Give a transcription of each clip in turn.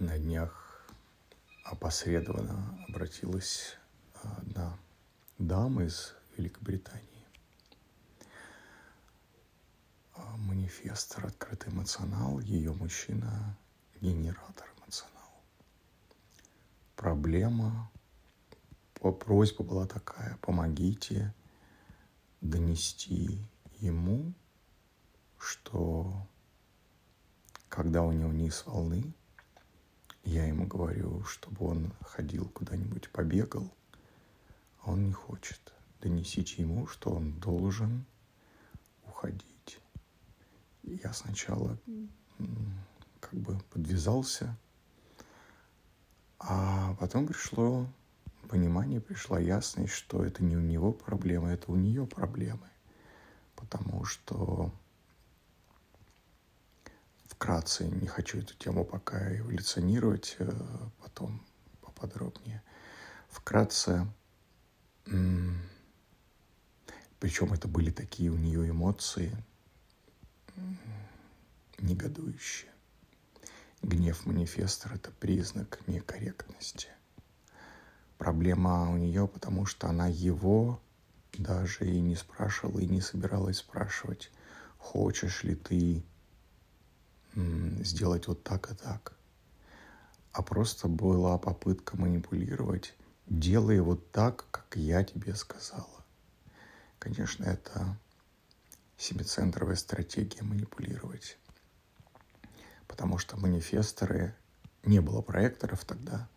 на днях опосредованно обратилась одна дама из Великобритании. Манифестор «Открытый эмоционал», ее мужчина – генератор эмоционал. Проблема, просьба была такая – помогите донести ему, что когда у него низ волны, я ему говорю, чтобы он ходил куда-нибудь, побегал, а он не хочет. Донесите ему, что он должен уходить. Я сначала как бы подвязался, а потом пришло понимание, пришла ясность, что это не у него проблемы, это у нее проблемы. Потому что вкратце, не хочу эту тему пока эволюционировать, э, потом поподробнее. Вкратце, причем это были такие у нее эмоции негодующие. Гнев манифестора – это признак некорректности. Проблема у нее, потому что она его даже и не спрашивала, и не собиралась спрашивать, хочешь ли ты сделать вот так и так. А просто была попытка манипулировать, делай вот так, как я тебе сказала. Конечно, это семицентровая стратегия манипулировать. Потому что манифесторы, не было проекторов тогда,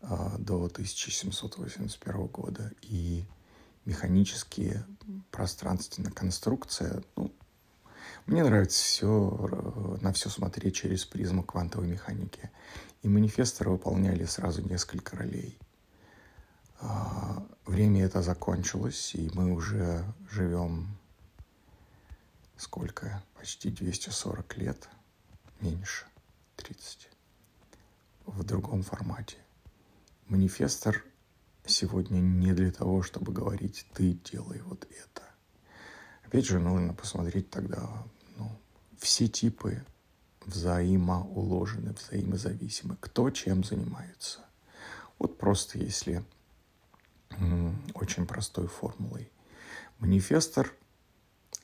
а, до 1781 года, и механические пространственная конструкция, ну, мне нравится все, э, на все смотреть через призму квантовой механики. И манифесторы выполняли сразу несколько ролей. А, время это закончилось, и мы уже живем сколько? Почти 240 лет, меньше, 30, в другом формате. Манифестор сегодня не для того, чтобы говорить «ты делай вот это». Опять же, нужно посмотреть тогда, все типы взаимоуложены, взаимозависимы. Кто чем занимается. Вот просто если очень простой формулой. Манифестор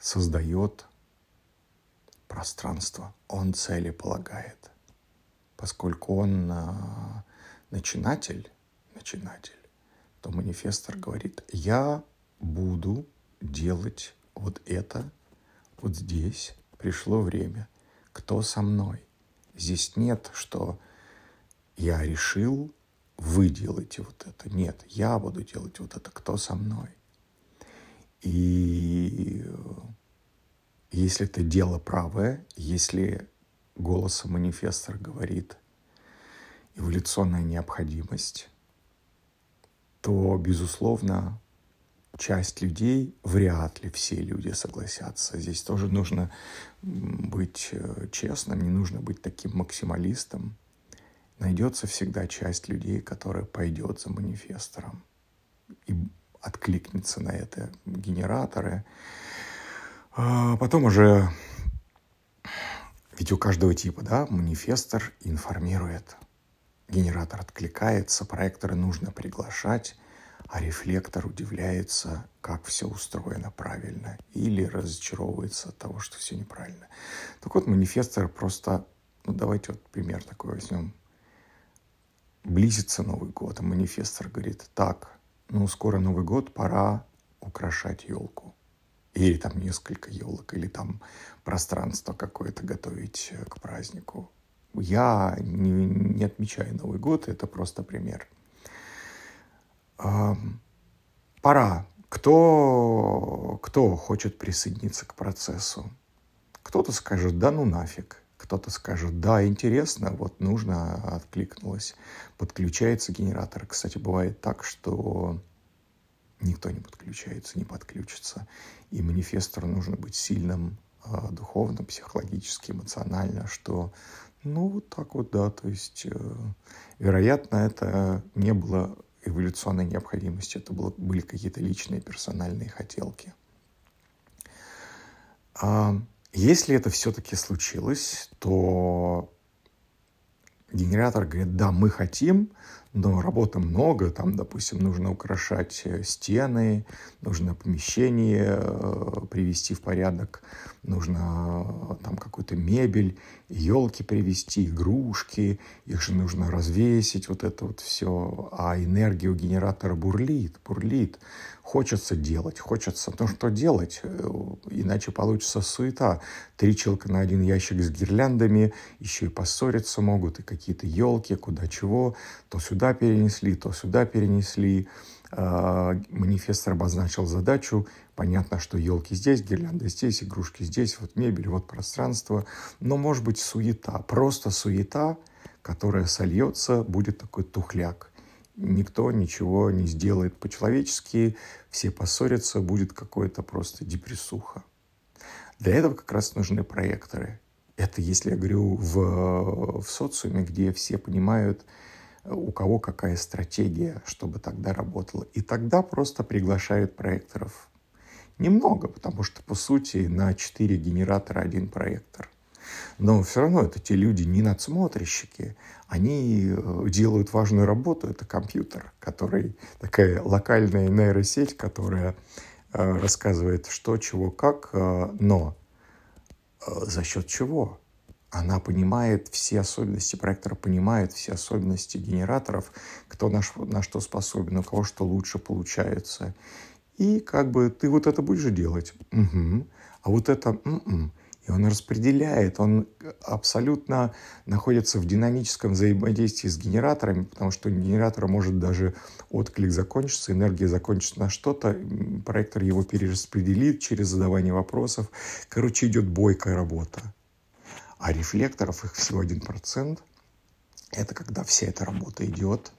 создает пространство, он цели полагает. Поскольку он а, начинатель, начинатель, то манифестор говорит, я буду делать вот это, вот здесь пришло время. Кто со мной? Здесь нет, что я решил, вы делаете вот это. Нет, я буду делать вот это. Кто со мной? И если это дело правое, если голосом манифестор говорит эволюционная необходимость, то, безусловно, часть людей, вряд ли все люди согласятся. Здесь тоже нужно быть э, честным, не нужно быть таким максималистом. Найдется всегда часть людей, которая пойдет за манифестором и откликнется на это генераторы. А потом уже, ведь у каждого типа, да, манифестор информирует Генератор откликается, проекторы нужно приглашать, а рефлектор удивляется, как все устроено правильно, или разочаровывается от того, что все неправильно. Так вот, манифестор просто, ну давайте вот пример такой возьмем. Близится Новый год, а манифестор говорит, так, ну скоро Новый год, пора украшать елку. Или там несколько елок, или там пространство какое-то готовить к празднику. Я не, не отмечаю Новый год, это просто пример. Пора. Кто, кто хочет присоединиться к процессу? Кто-то скажет, да ну нафиг. Кто-то скажет, да, интересно, вот нужно, откликнулось. Подключается генератор. Кстати, бывает так, что никто не подключается, не подключится. И манифестору нужно быть сильным э, духовно, психологически, эмоционально, что ну, вот так вот, да. То есть, э, вероятно, это не было эволюционной необходимостью. Это было, были какие-то личные персональные хотелки. А если это все-таки случилось, то генератор говорит, да, мы хотим, но работы много, там, допустим, нужно украшать э, стены, нужно помещение э, привести в порядок, нужно э, там какую-то мебель, елки привезти, игрушки, их же нужно развесить, вот это вот все, а энергия у генератора бурлит, бурлит, хочется делать, хочется, ну что делать, иначе получится суета, три человека на один ящик с гирляндами, еще и поссориться могут, и какие-то елки, куда чего, то сюда сюда перенесли, то сюда перенесли. А, манифестор обозначил задачу. Понятно, что елки здесь, гирлянды здесь, игрушки здесь, вот мебель, вот пространство. Но может быть суета, просто суета, которая сольется, будет такой тухляк. Никто ничего не сделает по-человечески, все поссорятся, будет какое-то просто депрессуха. Для этого как раз нужны проекторы. Это если я говорю в, в социуме, где все понимают, у кого какая стратегия, чтобы тогда работало. И тогда просто приглашают проекторов. Немного, потому что, по сути, на 4 генератора один проектор. Но все равно это те люди не надсмотрщики, они э, делают важную работу, это компьютер, который такая локальная нейросеть, которая э, рассказывает что, чего, как, э, но за счет чего? Она понимает все особенности проектора, понимает все особенности генераторов, кто на, на что способен, у кого что лучше получается. И как бы ты вот это будешь делать, угу. а вот это, м-м. и он распределяет, он абсолютно находится в динамическом взаимодействии с генераторами, потому что у генератора может даже отклик закончиться, энергия закончится на что-то, проектор его перераспределит через задавание вопросов. Короче, идет бойкая работа. А рефлекторов их всего 1%. Это когда вся эта работа идет,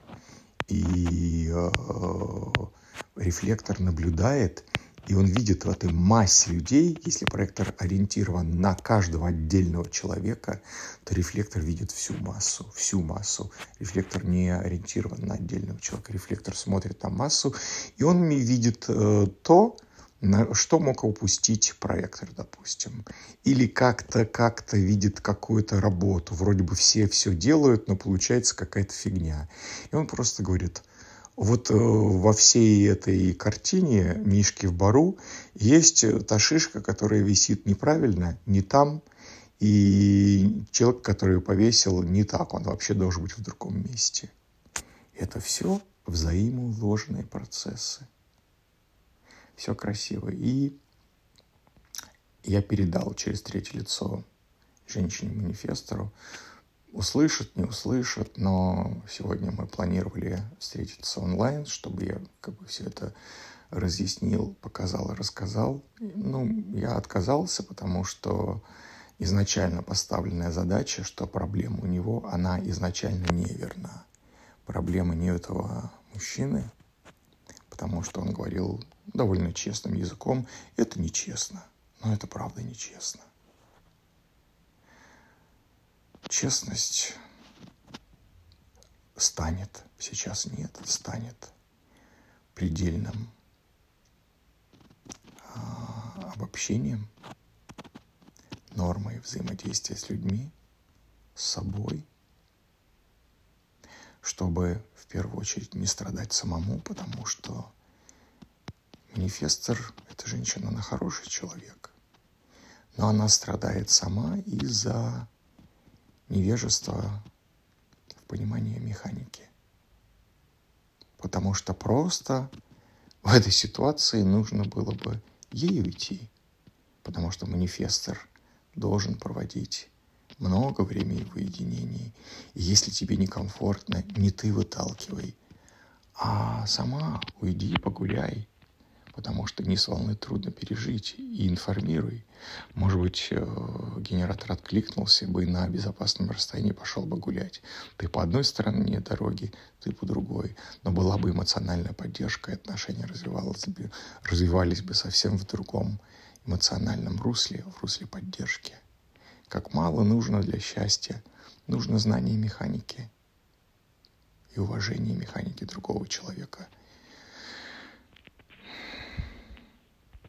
и э, рефлектор наблюдает, и он видит в этой массе людей, если проектор ориентирован на каждого отдельного человека, то рефлектор видит всю массу, всю массу. Рефлектор не ориентирован на отдельного человека, рефлектор смотрит на массу, и он видит э, то, что мог упустить проектор, допустим. Или как-то как видит какую-то работу. Вроде бы все все делают, но получается какая-то фигня. И он просто говорит, вот э, во всей этой картине «Мишки в бару» есть та шишка, которая висит неправильно, не там, и человек, который ее повесил, не так, он вообще должен быть в другом месте. Это все взаимоуложенные процессы все красиво. И я передал через третье лицо женщине-манифестору. Услышат, не услышат, но сегодня мы планировали встретиться онлайн, чтобы я как бы все это разъяснил, показал и рассказал. Ну, я отказался, потому что изначально поставленная задача, что проблема у него, она изначально неверна. Проблема не этого мужчины, потому что он говорил довольно честным языком. Это нечестно, но это правда нечестно. Честность станет, сейчас нет, станет предельным а, обобщением, нормой взаимодействия с людьми, с собой, чтобы в первую очередь не страдать самому, потому что Манифестор – эта женщина, она хороший человек, но она страдает сама из-за невежества в понимании механики. Потому что просто в этой ситуации нужно было бы ей уйти, потому что манифестор должен проводить много времени в уединении. И если тебе некомфортно, не ты выталкивай, а сама уйди, погуляй – потому что низ волны трудно пережить, и информируй. Может быть, э, генератор откликнулся бы и на безопасном расстоянии пошел бы гулять. Ты по одной стороне дороги, ты по другой. Но была бы эмоциональная поддержка, и отношения развивались бы, развивались бы совсем в другом эмоциональном русле, в русле поддержки. Как мало нужно для счастья, нужно знание механики и уважение механики другого человека –